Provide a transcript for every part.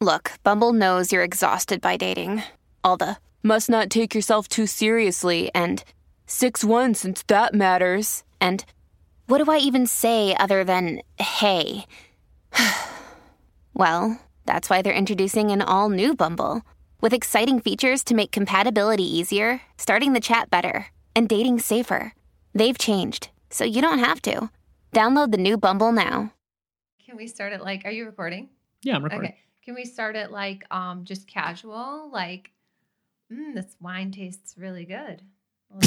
Look, Bumble knows you're exhausted by dating. All the must not take yourself too seriously and 6 1 since that matters. And what do I even say other than hey? well, that's why they're introducing an all new Bumble with exciting features to make compatibility easier, starting the chat better, and dating safer. They've changed, so you don't have to. Download the new Bumble now. Can we start it like, are you recording? Yeah, I'm recording. Okay. Can we start it like um just casual? Like, mm, this wine tastes really good.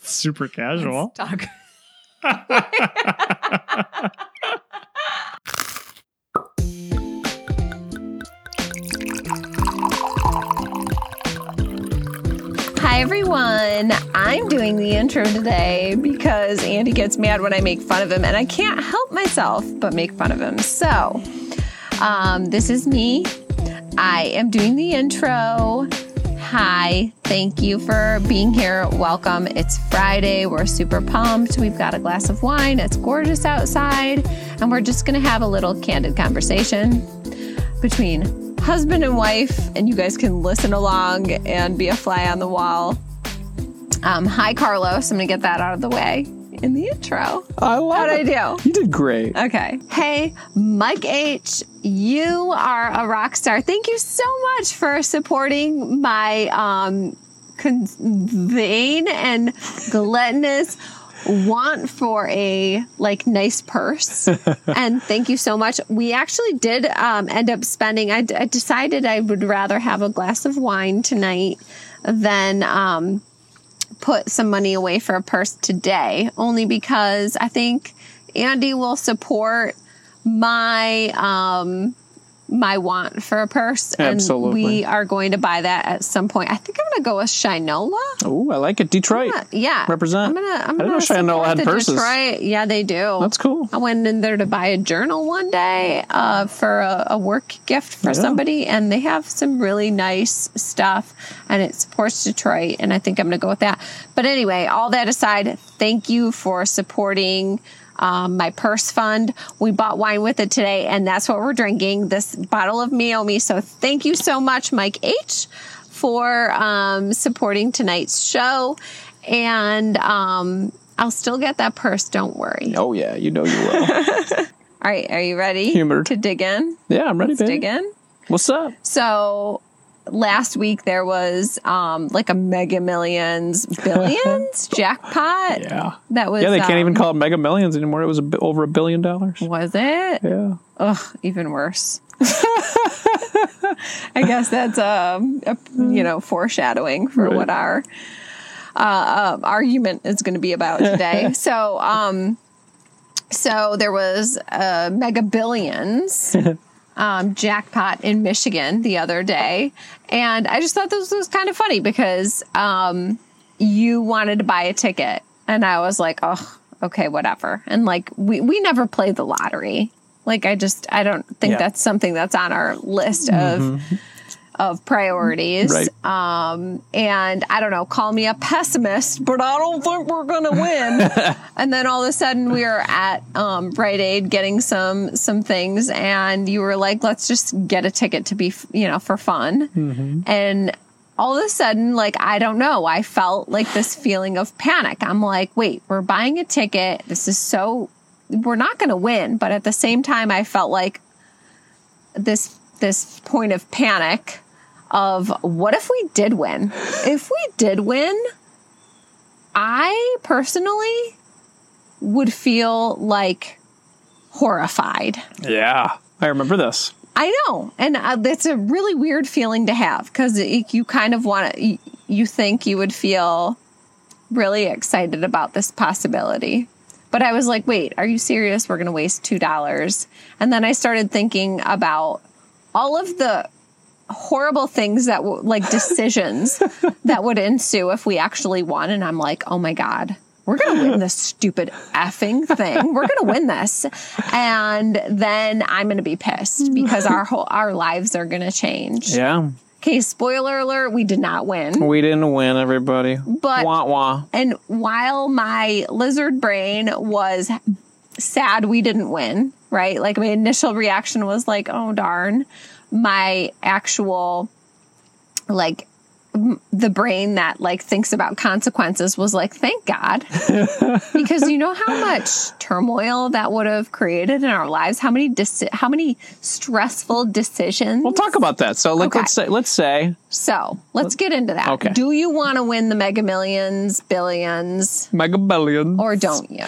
Super casual. Let's talk. Hi, everyone. I'm doing the intro today because Andy gets mad when I make fun of him, and I can't help myself but make fun of him. So, um, this is me. I am doing the intro. Hi, thank you for being here. Welcome. It's Friday. We're super pumped. We've got a glass of wine. It's gorgeous outside. And we're just going to have a little candid conversation between husband and wife. And you guys can listen along and be a fly on the wall. Um, hi, Carlos. I'm going to get that out of the way in the intro. I love How'd I do? You did great. Okay. Hey, Mike H., you are a rock star. Thank you so much for supporting my um, con- vain and gluttonous want for a like nice purse and thank you so much we actually did um, end up spending I, d- I decided i would rather have a glass of wine tonight than um, put some money away for a purse today, only because I think Andy will support my um my want for a purse and we are going to buy that at some point. I think I'm going to go with Shinola. Oh, I like it. Detroit. Yeah, yeah. Represent. I'm gonna. I'm I didn't gonna know Shinola had purses. Detroit. Yeah, they do. That's cool. I went in there to buy a journal one day uh, for a, a work gift for Yeah. somebody, and they have some really nice stuff, and it supports Detroit, and I think I'm going to go with that. But anyway, all that aside, thank you for supporting. Um, my purse fund. We bought wine with it today, and that's what we're drinking. This bottle of Meiomi. So thank you so much, Mike H, for um, supporting tonight's show. And um, I'll still get that purse. Don't worry. Oh yeah, you know you will. All right, are you ready Humored. to dig in? yeah, I'm ready, Let's baby. dig in. What's up? So last week there was um like a mega millions billions jackpot. Yeah. That was Yeah, they can't um, even call it Mega Millions anymore. It was a bi- over a billion dollars. Was it? Yeah. Ugh, even worse. I guess that's um, a, you know foreshadowing for Right. what our uh, um, argument is going to be about today. so, um, so there was uh, Mega Billions um, jackpot in Michigan the other day, and I just thought this was kind of funny because um, you wanted to buy a ticket, and I was like, oh, okay, whatever. And like we we never play the lottery. Like I just I don't think Yeah. that's something that's on our list of of priorities. Right. Um, and I don't know, call me a pessimist, but I don't think we're going to win. and then all of a sudden we are at um, Rite Aid getting some some things, and you were like, let's just get a ticket to be, you know, for fun. And all of a sudden, like, I don't know, I felt like this feeling of panic. I'm like, wait, we're buying a ticket. This is so, we're not going to win. But at the same time, I felt like this this point of panic of what if we did win? If we did win, I personally would feel like horrified. Yeah. I remember this. I know, and uh, that's a really weird feeling to have because you kind of want to. You, you think you would feel really excited about this possibility, but I was like, "Wait, are you serious? We're going to waste two dollars?" And then I started thinking about all of the horrible things that w- like decisions that would ensue if we actually won, and I'm like, "Oh my god." We're gonna win this stupid effing thing. We're gonna win this, and then I'm gonna be pissed because our whole our lives are gonna change. Yeah. Okay, spoiler alert: we did not win. We didn't win, everybody. But- wah wah. And while my lizard brain was sad we didn't win, right? Like my initial reaction was like, oh darn. My actual like the brain that like thinks about consequences was like, thank God. because you know how much turmoil that would have created in our lives? How many deci- how many stressful decisions? We'll talk about that. So, like, Okay. let's say, let's say So let's get into that. Okay. Do you want to win the mega millions, billions, Mega Billions. or don't you?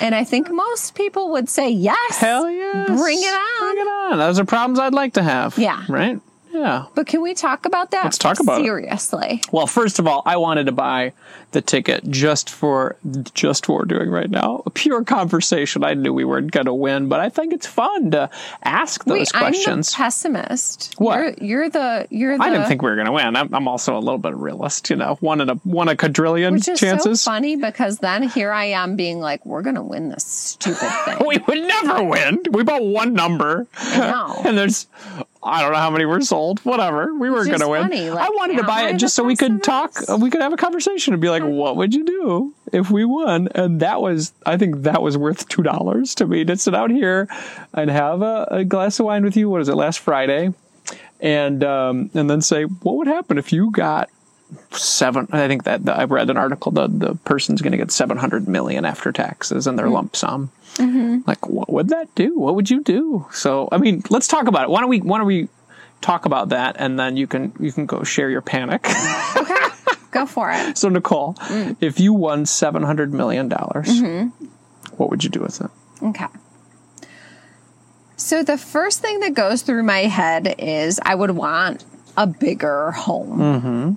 And I think most people would say yes. Hell yes. Bring it on. Bring it on. Those are problems I'd like to have. Yeah. Right? Yeah. But can we talk about that? Let's talk about it. seriously. Well, first of all, I wanted to buy the ticket just for just what we're doing right now. A pure conversation. I knew we weren't going to win, but I think it's fun to ask those Wait, questions. I'm the pessimist. What? You're, you're the you're the. I didn't think we were going to win. I'm, I'm also a little bit of a realist, you know. One in a one a quadrillion which is chances. so funny because then here I am being like, we're gonna win this stupid thing. We would never win. We bought one number. Know. and there's I don't know how many were sold. Whatever. We weren't going to win. funny, I wanted to buy it just so we could talk. We could have a conversation and be like, "What would you do if we won?" And that was, I think, that was worth two dollars to me to sit out here and have a, a glass of wine with you. What is it? Last Friday, and um, and then say, "What would happen if you got?" Seven. I think that I read an article. The the person's going to get seven hundred million after taxes Hmm. their lump sum like what would that do what would you do so i mean let's talk about it why don't we why don't we talk about that and then you can you can go share your panic Okay, go for it. so nicole Mm. if you won 700 million dollars Mm-hmm. what would you do with it Okay. So the first thing that goes through my head is I would want a bigger home. Mm-hmm.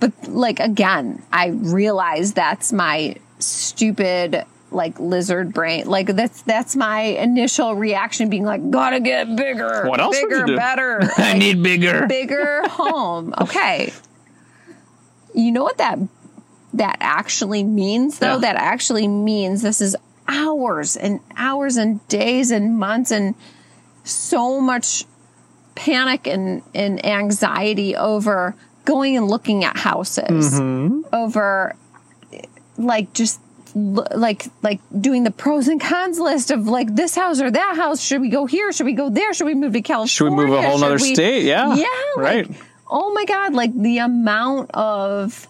But like again, I realize that's my stupid like lizard brain. Like that's that's my initial reaction being like, gotta get bigger. What else Bigger, better. i need bigger bigger home. Okay. You know what that that actually means though? Yeah. That actually means this is hours and hours and days and months and so much panic and, and anxiety over going and looking at houses mm-hmm. over like just like like doing the pros and cons list of like this house or that house. Should we go here? Should we go there? Should we move to california? Should we move a whole Should nother we- state? Yeah yeah right. like, oh my god like the amount of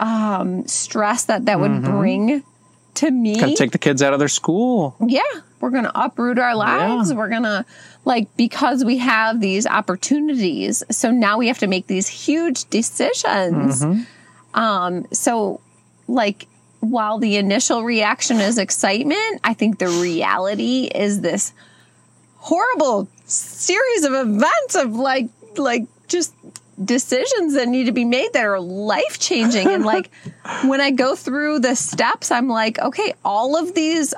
um stress that that would bring to me. Gotta take the kids out of their school. Yeah we're gonna uproot our lives. Yeah. we're gonna like because we have these opportunities so now we have to make these huge decisions. Mm-hmm. um so like while the initial reaction is excitement i think the reality is this horrible series of events of like like just decisions that need to be made that are life changing and like when i go through the steps i'm like okay all of these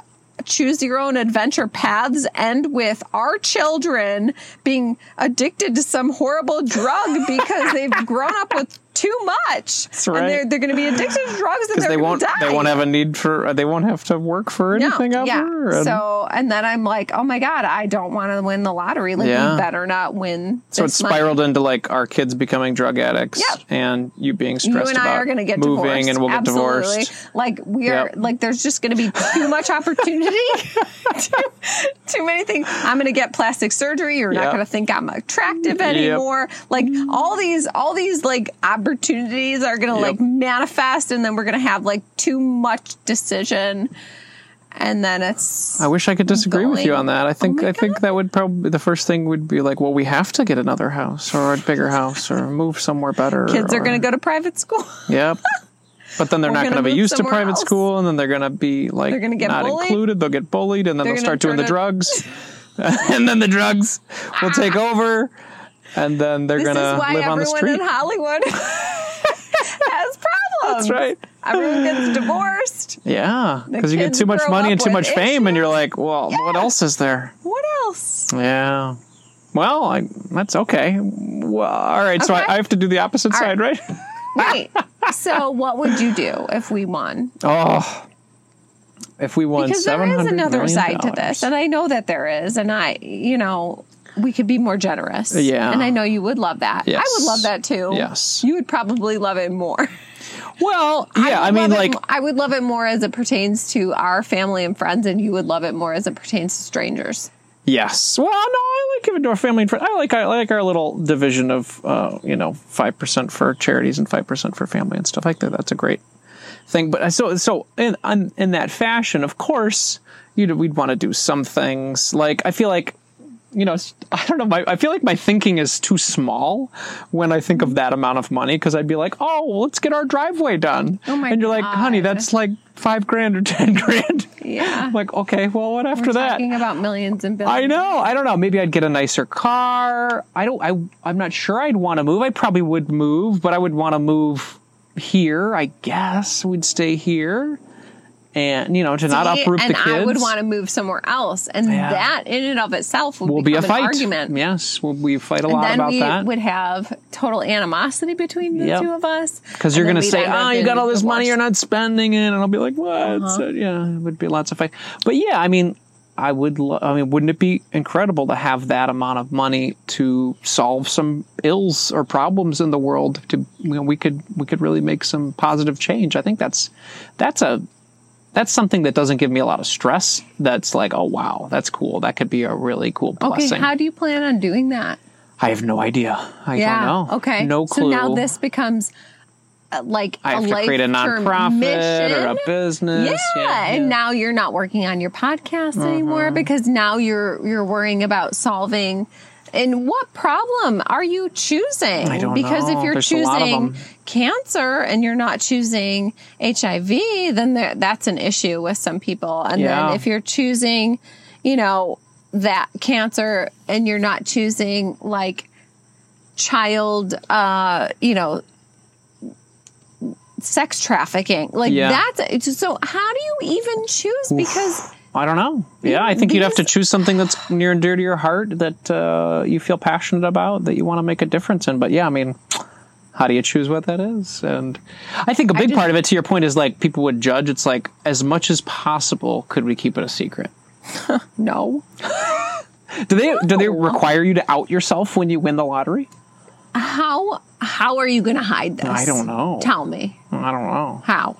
choose your own adventure paths end with our children being addicted to some horrible drug because they've grown up with too much That's right. and they're, they're going to be addicted to drugs and going won't they won't have a need for they won't have to work for anything ever yeah. and- So, and then I'm like, oh my God, I don't want to win the lottery. Like, Yeah. we better not win. So it this money. spiraled into like our kids becoming drug addicts Yep. and you being stressed You and I are going to get moving divorced. and we'll get Absolutely. divorced. Like we are, Yep. like there's just going to be too much opportunity, too, too many things. I'm going to get plastic surgery. You're not going to think I'm attractive anymore. Like mm. all these, all these like opportunities are going to Yep. like manifest, and then we're going to have like too much decision, and then it's I wish I could disagree with you on that. I think Oh I think that would probably the first thing would be like, well, we have to get another house or a bigger house or move somewhere better. kids are going to go to private school. Yep. But then they're We're not gonna be used to private else. school, and then they're going to be like They're gonna get not bullied. included. They'll get bullied, and then They're they'll start doing the drugs, and then the drugs will take over, and then they're This gonna live on the street. This is why everyone in Hollywood has problems. That's right. Everyone gets divorced. Yeah, because you get too much money and too much fame, and you're like, well, what else is there? What else? Yeah. Well, I, that's okay. Well, all right. So I, I have to do the opposite All side, right? Right. so, what would you do if we won? Oh, if we won Because there is another side to this, and I know that there is, and I, you know, we could be more generous. Yeah. And I know you would love that. I would love that too. Yes. You would probably love it more. Well, yeah, I, would mean, love it like, I would love it more as it pertains to our family and friends, and you would love it more as it pertains to strangers. yes. Well, no, I like giving to our family and friends. I like I like our little division of, uh, you know, five percent for charities and five percent for family and stuff like that. That's a great thing. But I- so so in in, in that fashion, of course, you know, we'd want to do some things. Like I feel like you know, I don't know. My, I feel like my thinking is too small when I think of that amount of money because I'd be like, oh, well, let's get our driveway done. Oh my and you're like, honey, that's like five grand or ten grand. Yeah. I'm like, okay, well, what after We're that? talking about millions and billions. I know. I don't know. Maybe I'd get a nicer car. I don't. I. I'm not sure. I'd want to move. I probably would move, but I would want to move here. I guess we'd stay here, and you know, to not uproot and the kids. I would want to move somewhere else, and Yeah. that in and of itself would Will be a fight. argument. Yes, we'll, we fight a And lot then about we that. would have total animosity between the Yep. two of us. Because you're going to say, "Oh, you got all this money, you're not spending it," and I'll be like, "What?" Uh-huh. So, yeah, it would be lots of fight. But yeah, I mean, I would. Lo- I mean, wouldn't it be incredible to have that amount of money to solve some ills or problems in the world? To you know, we could we could really make some positive change. I think that's that's a that's something that doesn't give me a lot of stress. That's like, oh wow, that's cool. That could be a really cool blessing. Okay, how do you plan on doing that? I have no idea. I yeah. don't know. Okay. no clue. So now this becomes uh, like I have a to create a nonprofit mission. or a business. Yeah, and now you're not working on your podcast anymore because now you're you're worrying about solving. And what problem are you choosing? I don't because know. if you're There's a lot of choosing cancer and you're not choosing HIV, then there, that's an issue with some people. And Yeah. then if you're choosing, you know, that cancer and you're not choosing like child, uh, you know, sex trafficking. Like Yeah. that's so. How do you even choose? Because I don't know. Yeah, I think you'd have to choose something that's near and dear to your heart that uh, you feel passionate about, that you want to make a difference in. But yeah, I mean, how do you choose what that is? And I think a big just- part of it, to your point, is like people would judge. It's like as much as possible, could we keep it a secret? no, Do they do they require you to out yourself when you win the lottery? how how are you going to hide this? I don't know. Tell me I don't know. how.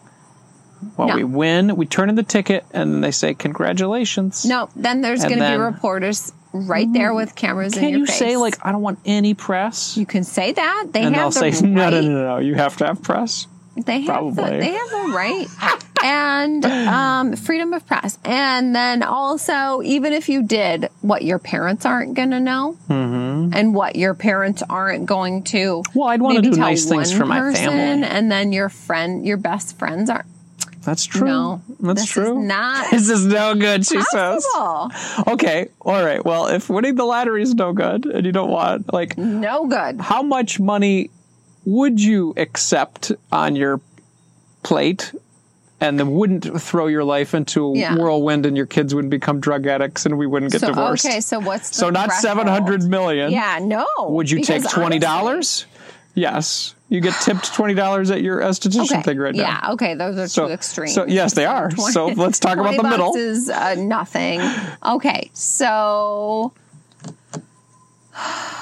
Well, No. we win, we turn in the ticket, and they say congratulations. No, then there's going to be reporters right there with cameras in Can't your you face. say like I don't want any press? you can say that they and they'll have the say right. no, no, no, no. You have to have press. They have the, Probably. they have the right and um, freedom of press, and then also even if you did, what your parents aren't going to know, mm-hmm. and what your parents aren't going to. Well, I'd wanna maybe do nice things for my family. and then your friend, your best friends aren't. That's true. No, That's this true. Is not this is no good, she says. Okay, all right. Well, if winning the lottery is no good and you don't want, like, No good. how much money would you accept on your plate and then wouldn't throw your life into a Yeah. whirlwind and your kids wouldn't become drug addicts and we wouldn't get So divorced? okay, so what's the So not seven hundred million. Yeah, no. Would you take twenty dollars? Yes. You get tipped twenty dollars at your esthetician Okay. thing right now. yeah. Okay. Those are So- two extremes. so, yes, they are. So let's talk about 20 the middle. Is uh, nothing. Okay. So,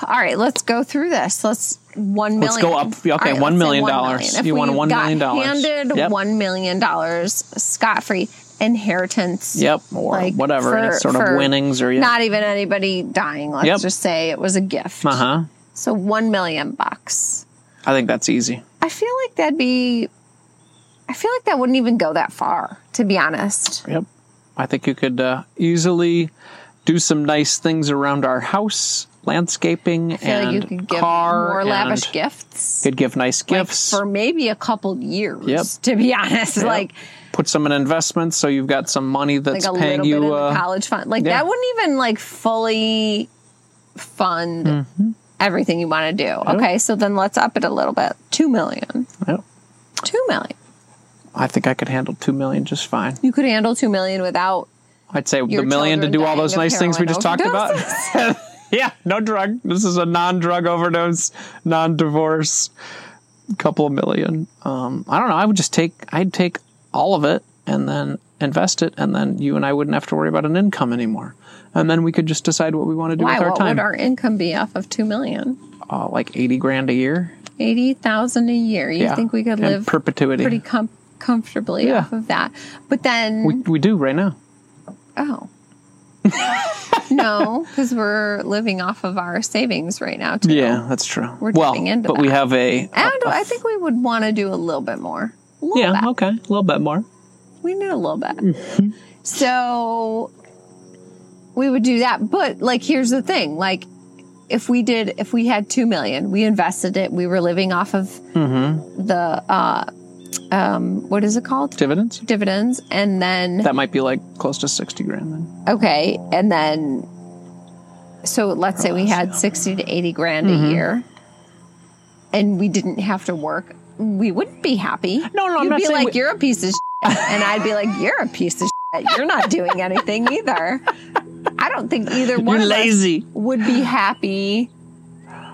all right. Let's go through this. Let's one million. Let's go up. Okay, right, $1 let's say million $1. If You want $1 got million dollars. Handed Yep. one million dollars scot free inheritance. Yep, or like, whatever, for- it's sort of winnings or yeah. Not even anybody dying. Let's Yep. just say it was a gift. Uh huh. So one million bucks. I think that's easy. I feel like that'd be. I feel like that wouldn't even go that far, to be honest. Yep. I think you could uh, easily do some nice things around our house, landscaping I feel and like you could give car. more lavish gifts Could give nice like, gifts. for maybe a couple years. Yep. To be honest, Yep. like Put some in investments, so you've got some money that's like a paying you. Uh, college fund, like yeah. that wouldn't even like fully fund Mm-hmm. Everything you want to do. Okay, so then let's up it a little bit. Two million. yep. Two million. I think I could handle two million just fine. You could handle two million without. I'd say the million to do all those nice things we just talked about. yeah, no drug. This is a non-drug overdose, non-divorce. Couple of million. Um, I don't know. I would just take. I'd take all of it and then invest it, and then you and I wouldn't have to worry about an income anymore. And then we could just decide what we want to do Why? with our What time. would our income be off of two million? uh, like eighty grand a year. Eighty thousand a year. You Yeah. think we could live perpetuity. pretty com- comfortably Yeah. off of that? But then, we, we do right now. oh, no, because we're living off of our savings right now too. Yeah, that's true. We're well, into but we have a, And I think we would want to do a little bit more. A little yeah, bit. okay, a little bit more. We need a little bit. Mm-hmm. So we would do that. But like, here's the thing: like, if we did, if we had two million, we invested it. We were living off of Mm-hmm. the uh, um, what is it called? Dividends. Dividends, and then That might be like close to sixty grand then. okay, and then so let's say we had sixty to eighty grand Mm-hmm. a year, and we didn't have to work. We wouldn't be happy. No, no, I'm You'd not be like, we- "You're a piece of," shit. and I'd be like, "You're a piece of." shit. You're not doing anything either. I don't think either one You're of lazy. us would be happy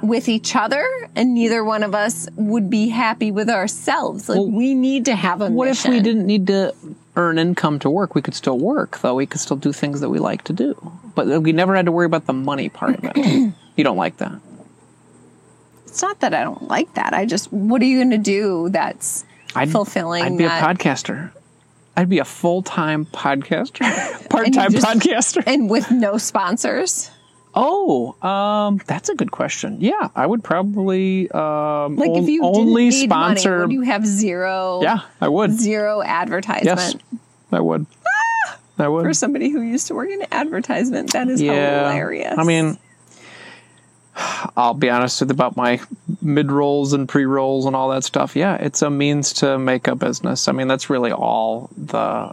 with each other, and neither one of us would be happy with ourselves. Like Well, we need to have a What if we didn't need to earn income to work? We could still work, though. We could still do things that we like to do. But we never had to worry about the money part of it. you don't like that. It's not that I don't like that. I just, what are you going to do that's I'd, fulfilling? I'd be that, a podcaster. I'd be a full time podcaster, part time podcaster. and with no sponsors. Oh, um, that's a good question. Yeah, I would probably um, Like if you only sponsor. money, would you have zero? yeah, I would. zero advertisement Yes, I would. I would. for somebody who used to work in advertisement. That is hilarious. I mean, I'll be honest with about my mid rolls and pre rolls and all that stuff. Yeah, it's a means to make a business. I mean, that's really all the.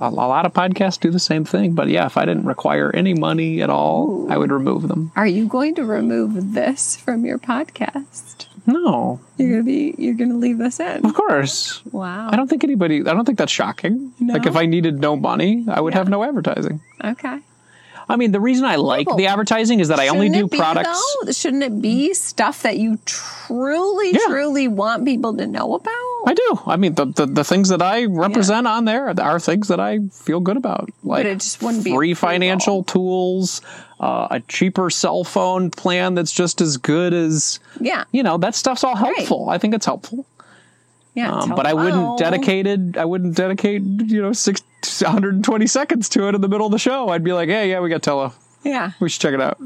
A lot of podcasts do the same thing, but yeah, if I didn't require any money at all, I would remove them. are you going to remove this from your podcast? No, You're gonna be. You're gonna leave this in. of course. Wow. I don't think anybody. I don't think that's shocking. Like if I needed no money, I would have no advertising. Okay. I mean, the reason I like the advertising is that I only do be, products. though? Shouldn't it be stuff that you truly, Yeah. truly want people to know about? I do. I mean, the, the, the things that I represent on there are things that I feel good about. Like it just wouldn't be free financial tools, uh, a cheaper cell phone plan that's just as good as, Yeah. you know, that stuff's all helpful. I think it's helpful. Yeah. Um, but I wouldn't oh. dedicated. I wouldn't dedicate, you know, six hundred and twenty seconds to it in the middle of the show. I'd be like, hey, yeah, we got Tello. Yeah. We should check it out.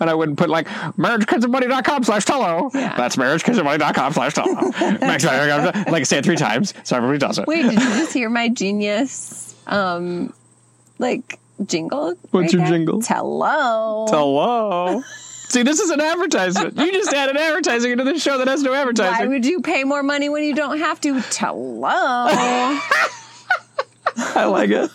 And I wouldn't put like marriagekidsandmoney.com slash Tello. Yeah. That's marriagekidsandmoney.com slash Tello. Like I say it three times so everybody does it. Wait, did you just hear my genius, um, like jingle? What's your there? jingle? Tello. Hello. See, this is an advertisement. You just added advertising into this show that has no advertising. Why would you pay more money when you don't have to? Hello. I like it.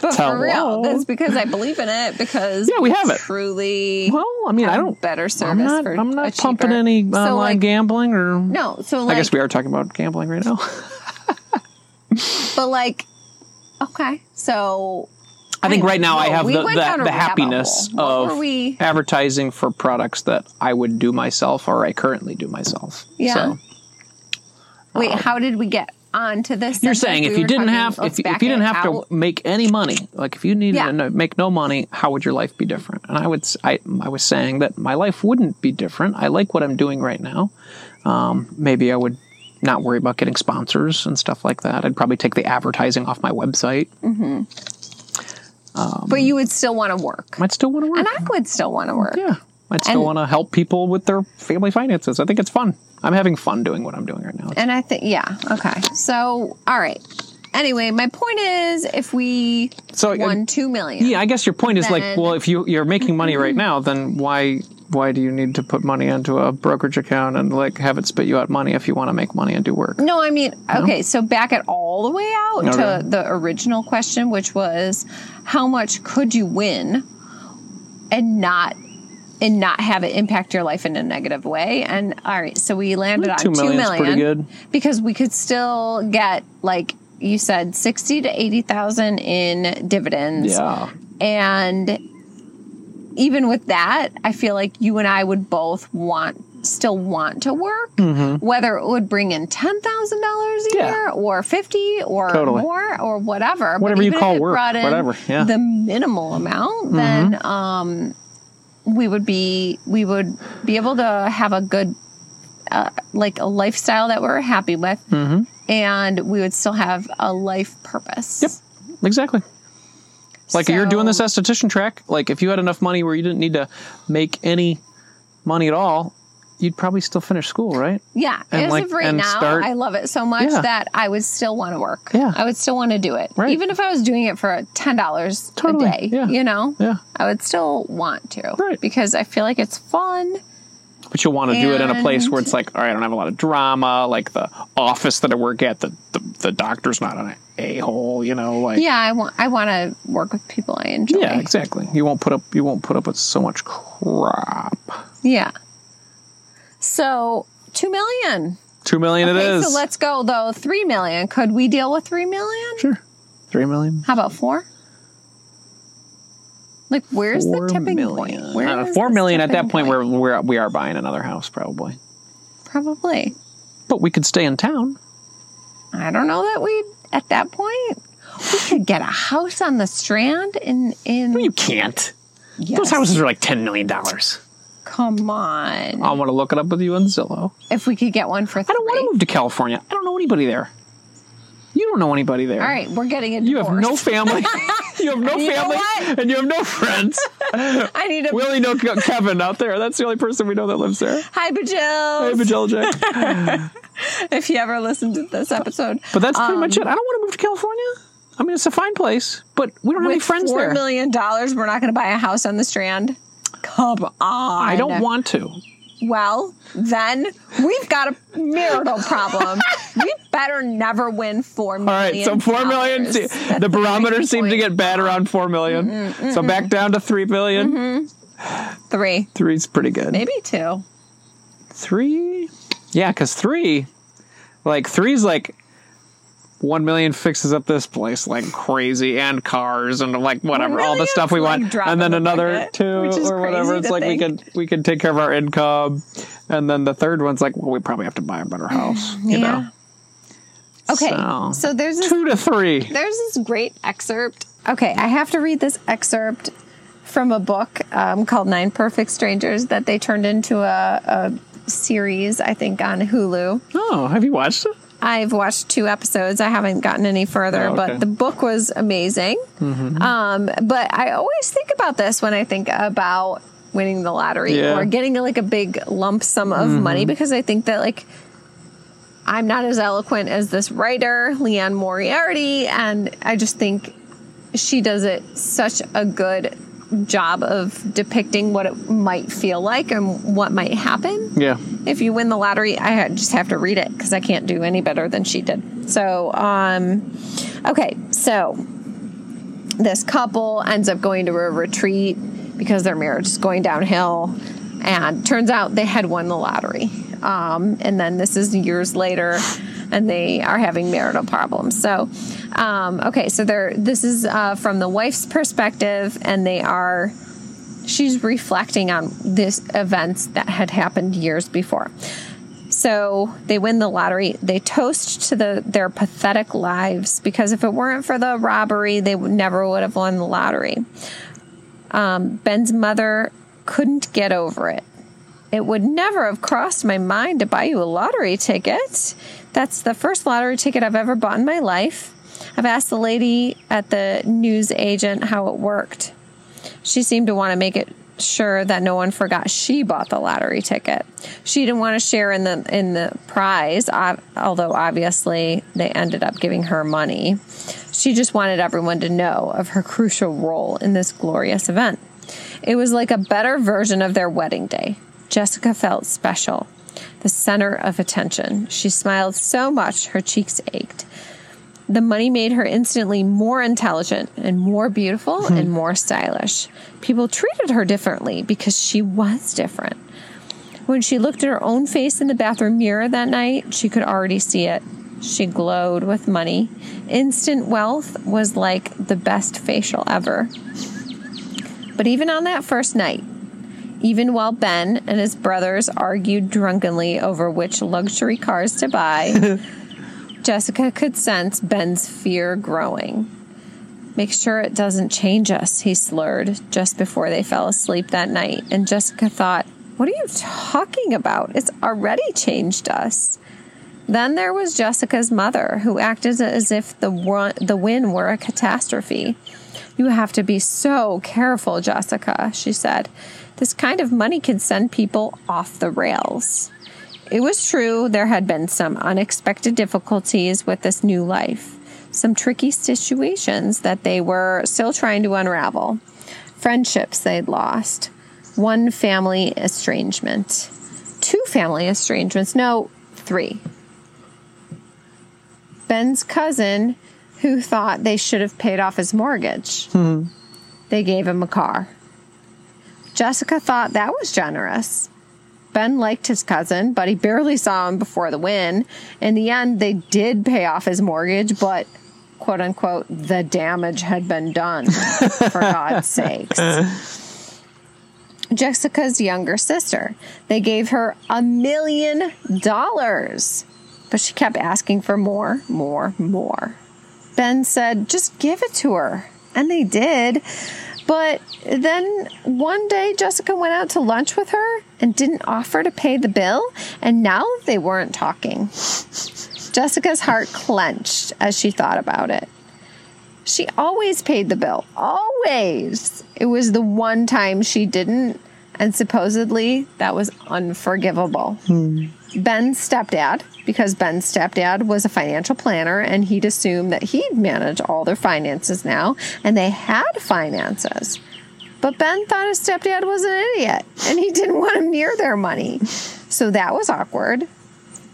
But for real, Hello. that's because I believe in it. Because Yeah, we have it. Truly, Well, I mean, I don't. better service I'm not. I'm not pumping cheaper- any So, online like, gambling, or No, so like, I guess we are talking about gambling right now. but like, okay, so I think right now I have we the, went down the, a the rabbit happiness hole. What of we- advertising for products that I would do myself or I currently do myself. Yeah. So wait, how did we get onto this? you're saying if you didn't have if, if you didn't have to make any money, like if you needed Yeah. to no- make no money, how would your life be different? And I would s- I I was saying that my life wouldn't be different. I like what I'm doing right now. Um, maybe I would not worry about getting sponsors and stuff like that. I'd probably take the advertising off my website. Um, but you would still want to work, I'd still want to work. and I would still want to work. Yeah. I'd still want to help people with their family finances. I think it's fun. I'm having fun doing what I'm doing right now. And I think, yeah, okay. So, all right. Anyway, my point is, if we So, uh, won two million, yeah, I guess your point is like, well, if you you're making money right now, then why why do you need to put money into a brokerage account and like have it spit you out money if you want to make money and do work? No, I mean, okay, so back it all the way out Okay. to the original question, which was how much could you win and not and not have it impact your life in a negative way? And all right, so we landed on Two two million's pretty good. because we could still get like you said, sixty to eighty thousand in dividends. Yeah. And even with that, I feel like you and I would both want still want to work, whether it would bring in ten thousand dollars a Mm-hmm. Yeah. year or fifty or Totally. more or whatever. Whatever you call it work, whatever, yeah. Mm-hmm. The minimal amount, then um we would be we would be able to have a good uh, like a lifestyle that we're happy with, and we would still have a life purpose. Yep. Exactly. Like you're doing this So- esthetician track. Like if you had enough money where you didn't need to make any money at all, you'd probably still finish school, right? Yeah, and, as like, of right and now, start- I love it so much Yeah. that I would still want to work. Yeah. I would still want to do it, Right. even if I was doing it for ten dollars Totally, a day. yeah. You know, Yeah. I would still want to, Right. Because I feel like it's fun. But you'll want to do it in a place where it's like, all right, I don't have a lot of drama. Like the office that I work at, the the, the doctor's not an a hole. You know, like Yeah, I want. I want to work with people I enjoy. yeah, exactly. You won't put up you won't put up with so much crap. Yeah. So two million. Two million it Okay, is. so let's go though. Three million. Could we deal with three million? sure. Three million. How about four? Like, where's the tipping million. point? Where I don't know, is four the million at that point, we're, we're we are buying another house probably. probably. But we could stay in town. I don't know that we at that point we could get a house on the Strand in in. You can't. Yes. Those houses are like ten million dollars. Come on. I want to look it up with you on Zillow. if we could get one for I don't want to move to California. I don't know anybody there. You don't know anybody there. All right, we're getting a You have no family. you have no You family, and you have no friends. I need a we only know Kevin out there. That's the only person we know that lives there. hi, Bajil. Hey, Bajel Jack. if you ever listen to this episode, But that's pretty Um, much it. I don't want to move to California. I mean, it's a fine place, but we don't have any friends four there. million dollars, we're not going to buy a house on the Strand. Come on. I don't want to. Well, then we've got a marital problem. we better never win four million. All right, so four million. dollars. se- The barometer seems to get bad around four million. Mm-hmm, mm-hmm. So back down to three billion. Mm-hmm. three, Three's pretty good. maybe two. Three? Yeah, because three, like three's like one million fixes up this place like crazy and cars and like whatever all the stuff we like want, and then another two or whatever. It's like we think. could we could take care of our income, and then the third one's like well we probably have to buy a better house. You Yeah. know, Okay, So- so, there's this two to three. there's this great excerpt. Okay, I have to read this excerpt from a book um, called Nine Perfect Strangers that they turned into a, a series, I think, on Hulu. Oh, have you watched it? I've watched two episodes. I haven't gotten any further, Oh, okay. but the book was amazing. Um, but I always think about this when I think about winning the lottery Yeah. or getting like a big lump sum of money because I think that like I'm not as eloquent as this writer, Liane Moriarty, and I just think she does it such a good job of depicting what it might feel like and what might happen Yeah. if you win the lottery, I just have to read it because I can't do any better than she did. So, um, okay, so this couple ends up going to a retreat because their marriage is going downhill, and turns out they had won the lottery. Um, and then this is years later, and they are having marital problems. So, um, okay, so they're this is uh, from the wife's perspective, and they are she's reflecting on this events that had happened years before. So they win the lottery. They toast to the their pathetic lives because if it weren't for the robbery, they never would have won the lottery. Um, Ben's mother couldn't get over it. It would never have crossed my mind to buy you a lottery ticket. That's the first lottery ticket I've ever bought in my life. I've asked the lady at the news agent how it worked. She seemed to want to make it sure that no one forgot she bought the lottery ticket. She didn't want to share in the in the prize, although obviously they ended up giving her money. She just wanted everyone to know of her crucial role in this glorious event. It was like a better version of their wedding day. Jessica felt special, the center of attention. She smiled so much her cheeks ached. The money made her instantly more intelligent and more beautiful hmm. and more stylish. People treated her differently because she was different. When she looked at her own face in the bathroom mirror that night, she could already see it. She glowed with money. Instant wealth was like the best facial ever. But even on that first night, even while Ben and his brothers argued drunkenly over which luxury cars to buy, Jessica could sense Ben's fear growing. Make sure it doesn't change us, he slurred just before they fell asleep that night. And Jessica thought, What are you talking about? It's already changed us. Then there was Jessica's mother, who acted as if the, the win were a catastrophe. You have to be so careful, Jessica, she said. This kind of money can send people off the rails. It was true, there had been some unexpected difficulties with this new life, some tricky situations that they were still trying to unravel, friendships they'd lost, one family estrangement, two family estrangements, no, three. Ben's cousin, who thought they should have paid off his mortgage, hmm. they gave him a car. Jessica thought that was generous. Ben liked his cousin, but he barely saw him before the win. In the end, they did pay off his mortgage, but quote unquote, the damage had been done, for God's sakes. Jessica's younger sister, they gave her a million dollars, but she kept asking for more, more, more. Ben said, just give it to her. And they did. But then one day, Jessica went out to lunch with her and didn't offer to pay the bill, and now they weren't talking. Jessica's heart clenched as she thought about it. She always paid the bill, always. It was the one time she didn't, and supposedly that was unforgivable. Ben's stepdad, because Ben's stepdad was a financial planner and he'd assumed that he'd manage all their finances now, and they had finances. But Ben thought his stepdad was an idiot and he didn't want him near their money. So that was awkward.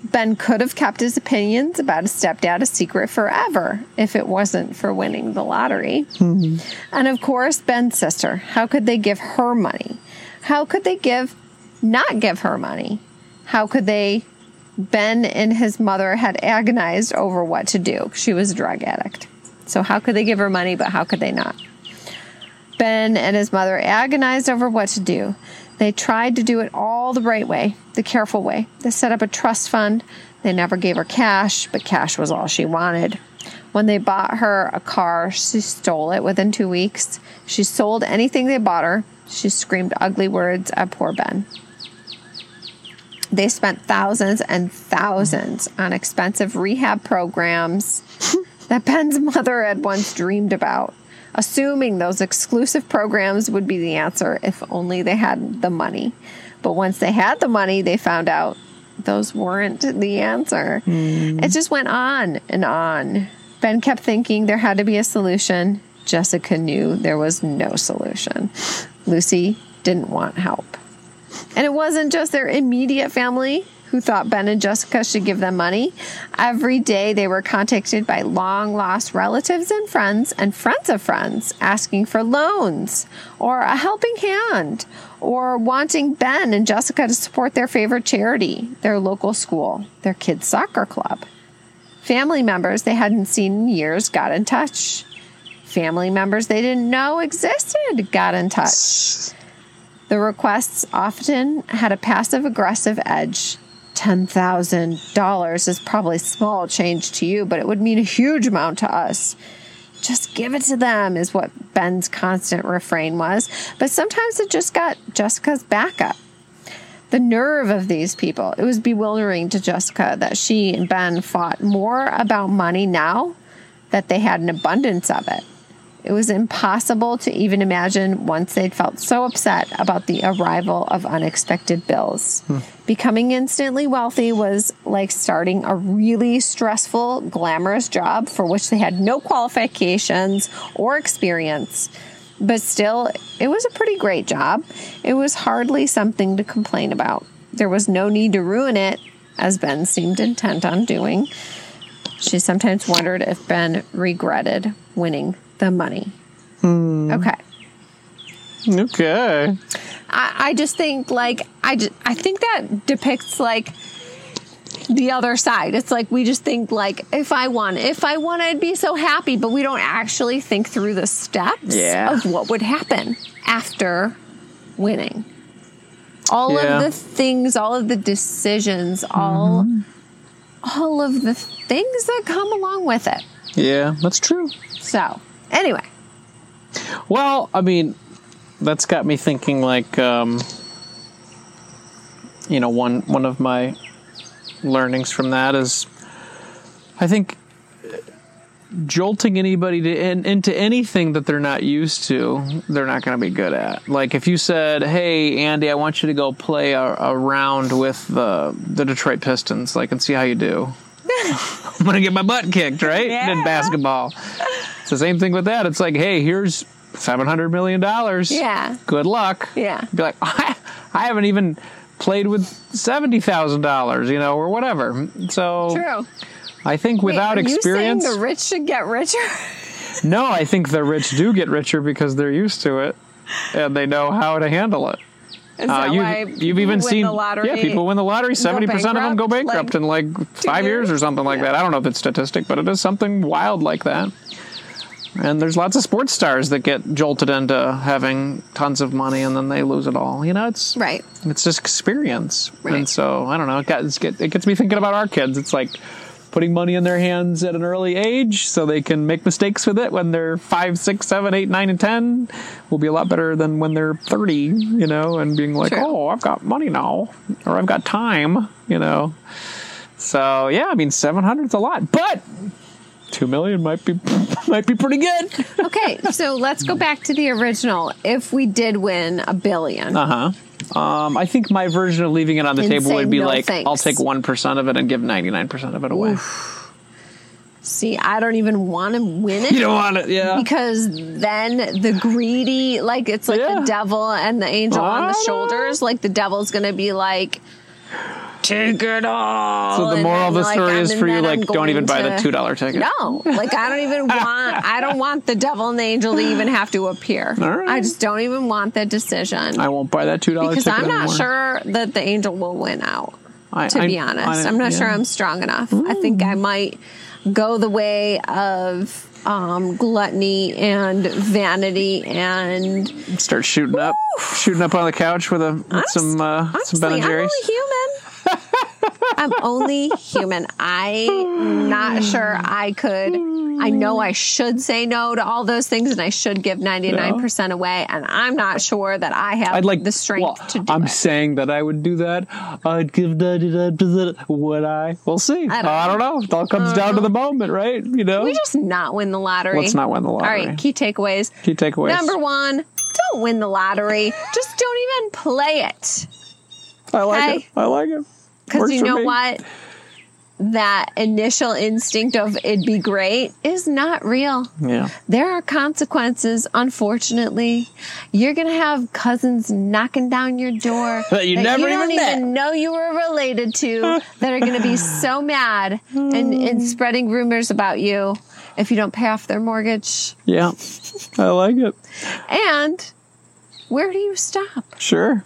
Ben could have kept his opinions about his stepdad a secret forever if it wasn't for winning the lottery. Hmm. And of course, Ben's sister. How could they give her money? How could they give, not give her money? How could they? Ben and his mother had agonized over what to do. She was a drug addict. So, how could they give her money, but how could they not? Ben and his mother agonized over what to do. They tried to do it all the right way, the careful way. They set up a trust fund. They never gave her cash, but cash was all she wanted. When they bought her a car, she stole it within two weeks. She sold anything they bought her. She screamed ugly words at poor Ben. They spent thousands and thousands on expensive rehab programs that Ben's mother had once dreamed about, assuming those exclusive programs would be the answer if only they had the money. But once they had the money, they found out those weren't the answer. Hmm. It just went on and on. Ben kept thinking there had to be a solution. Jessica knew there was no solution. Lucy didn't want help. And it wasn't just their immediate family who thought Ben and Jessica should give them money. Every day they were contacted by long lost relatives and friends and friends of friends asking for loans or a helping hand or wanting Ben and Jessica to support their favorite charity, their local school, their kids' soccer club. Family members they hadn't seen in years got in touch. Family members they didn't know existed got in touch. The requests often had a passive aggressive edge. $10,000 is probably small change to you, but it would mean a huge amount to us. Just give it to them, is what Ben's constant refrain was. But sometimes it just got Jessica's backup. The nerve of these people. It was bewildering to Jessica that she and Ben fought more about money now that they had an abundance of it. It was impossible to even imagine once they'd felt so upset about the arrival of unexpected bills. Becoming instantly wealthy was like starting a really stressful, glamorous job for which they had no qualifications or experience. But still, it was a pretty great job. It was hardly something to complain about. There was no need to ruin it, as Ben seemed intent on doing. She sometimes wondered if Ben regretted winning the money. Hmm. Okay. Okay. I, I just think like I just, I think that depicts like the other side. It's like we just think like if I won, if I won, I'd be so happy, but we don't actually think through the steps Yeah. of what would happen after winning. All Yeah. of the things, all of the decisions, all mm-hmm. all of the things that come along with it. Yeah, that's true. So, anyway, Well, I mean, that's got me thinking like, um, you know, one one of my learnings from that is, I think jolting anybody to, in, into anything that they're not used to, they're not going to be good at. Like if you said, "Hey, Andy, I want you to go play a, a round with the the Detroit Pistons, like, and see how you do." I'm gonna get my butt kicked, right? Yeah. In basketball, it's the same thing with that. It's like, hey, here's seven hundred million dollars. Yeah. Good luck. Yeah. Be like, I, I haven't even played with seventy thousand dollars, you know, or whatever. So True. I think without Wait, are experience, You the rich should get richer? no, I think the rich do get richer because they're used to it and they know how to handle it. Is that Uh, you've, why you've even win seen the lottery? yeah people win the lottery 70% of them go bankrupt, bankrupt in like five years? years? or something like that i don't know if it's statistic but it is something wild like that and there's lots of sports stars that get jolted into having tons of money and then they lose it all you know it's Right. it's just experience Right. and so i don't know it, got, it's get, it gets me thinking about our kids it's like putting money in their hands at an early age so they can make mistakes with it when they're five six seven eight nine and ten will be a lot better than when they're 30 you know and being like True. oh i've got money now or i've got time you know so yeah i mean 700 is a lot but 2 million might be might be pretty good Okay, so let's go back to the original. If we did win a billion, Uh-huh. Um, I think my version of leaving it on the And table would be no like, thanks. I'll take 1% of it and give 99% of it away. see, I don't even want to win it. You don't want it, yeah. because then the greedy, like it's like Yeah. the devil and the angel on I the know. shoulders. Like the devil's going to be like, take it all. So the moral of the like, story I'm- is for you, then I'm like, don't even buy the $2 ticket. No, like I don't even want. I don't want the devil and the angel to even have to appear. Right. I just don't even want that decision I won't buy that $2 because I'm not anymore. sure that the angel will win out. I, To I- be honest, I- I'm not yeah. sure I'm strong enough. I think I might go the way of um, gluttony and vanity and Start shooting up, shooting up on the couch with, a, with some, uh, some Ben Honestly, and I'm Jerry's. only human. I'm only human. I'm not sure I could. I know I should say no to all those things and I should give 99% away. And I'm not sure that I have I'd like the strength well, to do I'm it. saying that I would do that. I'd give 99%. Would I? We'll see. I I don't don't, know. It all comes uh-huh. down to the moment, right? You know? we just not win the lottery. Let's not win the lottery. All right. key takeaways. Key takeaways. Number one, don't win the lottery. Just don't even play it. I like Hey. it. I like it. Because you know me. what? That initial instinct of it'd be great is not real. Yeah. There are consequences, unfortunately. You're going to have cousins knocking down your door That you never don't even even know you were related to that are going to be so mad and, and hmm. spreading rumors about you if you don't pay off their mortgage. Yeah. I like it. And where do you stop? Sure.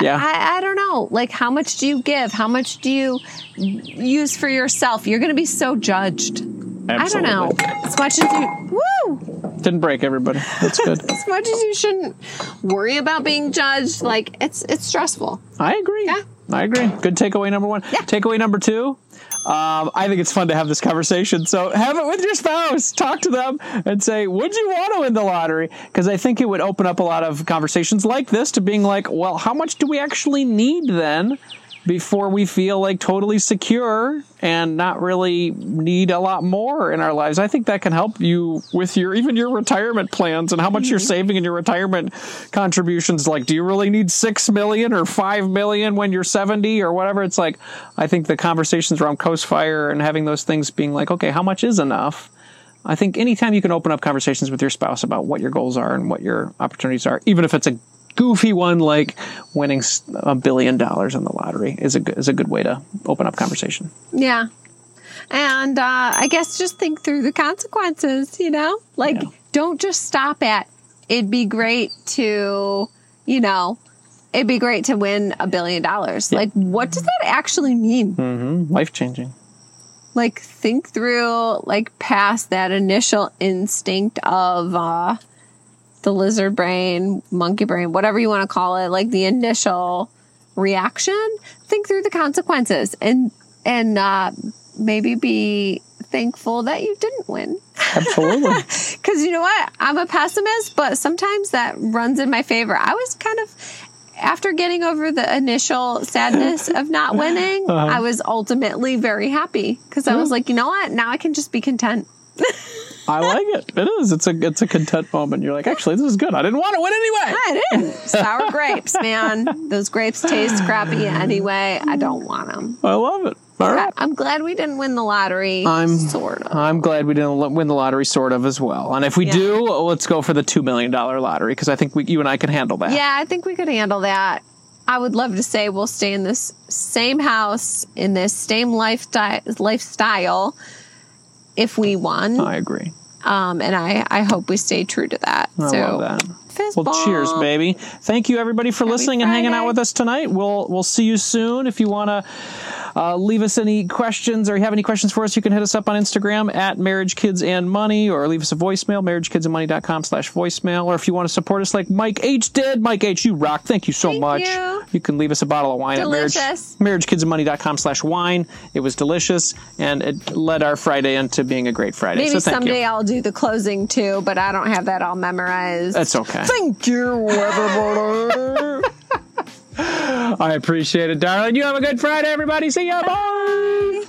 Yeah. I, I don't know. Like, how much do you give? How much do you use for yourself? You're going to be so judged. I don't know. As much as you, woo! Didn't break everybody. That's good. As much as you shouldn't worry about being judged, like it's it's stressful. I agree. Yeah. I agree. Good takeaway number one. Yeah. Takeaway number two. Um, I think it's fun to have this conversation. So have it with your spouse. Talk to them and say, "Would you want to win the lottery?" Because I think it would open up a lot of conversations like this to being like, "Well, how much do we actually need then?" Before we feel like totally secure and not really need a lot more in our lives, I think that can help you with your even your retirement plans and how much you're mm-hmm. saving in your retirement contributions. Like, do you really need six million or five million when you're 70 or whatever? It's like, I think the conversations around Coast Fire and having those things being like, okay, how much is enough? I think anytime you can open up conversations with your spouse about what your goals are and what your opportunities are, even if it's a goofy one like winning a billion dollars in the lottery, is a good, is a good way to open up conversation. Yeah. And uh, I guess just think through the consequences, you know? Like, Yeah. don't just stop at, it'd be great to, you know, it'd be great to win a billion dollars. Like, what does that actually mean? Life changing. Like, think through, like, past that initial instinct of, uh, the lizard brain, monkey brain, whatever you want to call it, like the initial reaction, think through the consequences and and uh, maybe be thankful that you didn't win. Absolutely. Because you know what, I'm a pessimist, but sometimes that runs in my favor. I was kind of after getting over the initial sadness of not winning, Uh-huh. I was ultimately very happy because I was like, you know what? Now I can just be content. I like it. It is. It's a it's a content moment. You're like, actually, this is good. I didn't want to win anyway. I didn't. Sour grapes, man. Those grapes taste crappy anyway. I don't want them. I love it. All right. I'm glad we didn't win the lottery. I'm sort of. I'm glad we didn't win the lottery, sort of as well. And if we Yeah. do, let's go for the two million dollar lottery because I think we, you and I can handle that. Yeah, I think we could handle that. I would love to say we'll stay in this same house in this same lifestyle lifestyle if we won. I agree. Um, and I, I hope we stay true to that. I so love that. Fist Well, cheers, baby. Thank you, everybody, for listening and hanging out with us tonight. We'll we'll see you soon. If you want to uh, leave us any questions or you have any questions for us, you can hit us up on Instagram at Marriage Kids and Money or leave us a voicemail, marriagekidsandmoney.com slash voicemail. Or if you want to support us like Mike H did, Mike H, you rock. Thank you so Thank much. you. can leave us a bottle of wine Delicious. at marriage, marriagekidsandmoney.com slash wine. It was delicious and it led our Friday into being a great Friday. Maybe so thank someday you. I'll do the closing too, but I don't have that all memorized. That's okay. Thank you, everybody. I appreciate it, darling. You have a good Friday, everybody. See ya. Bye.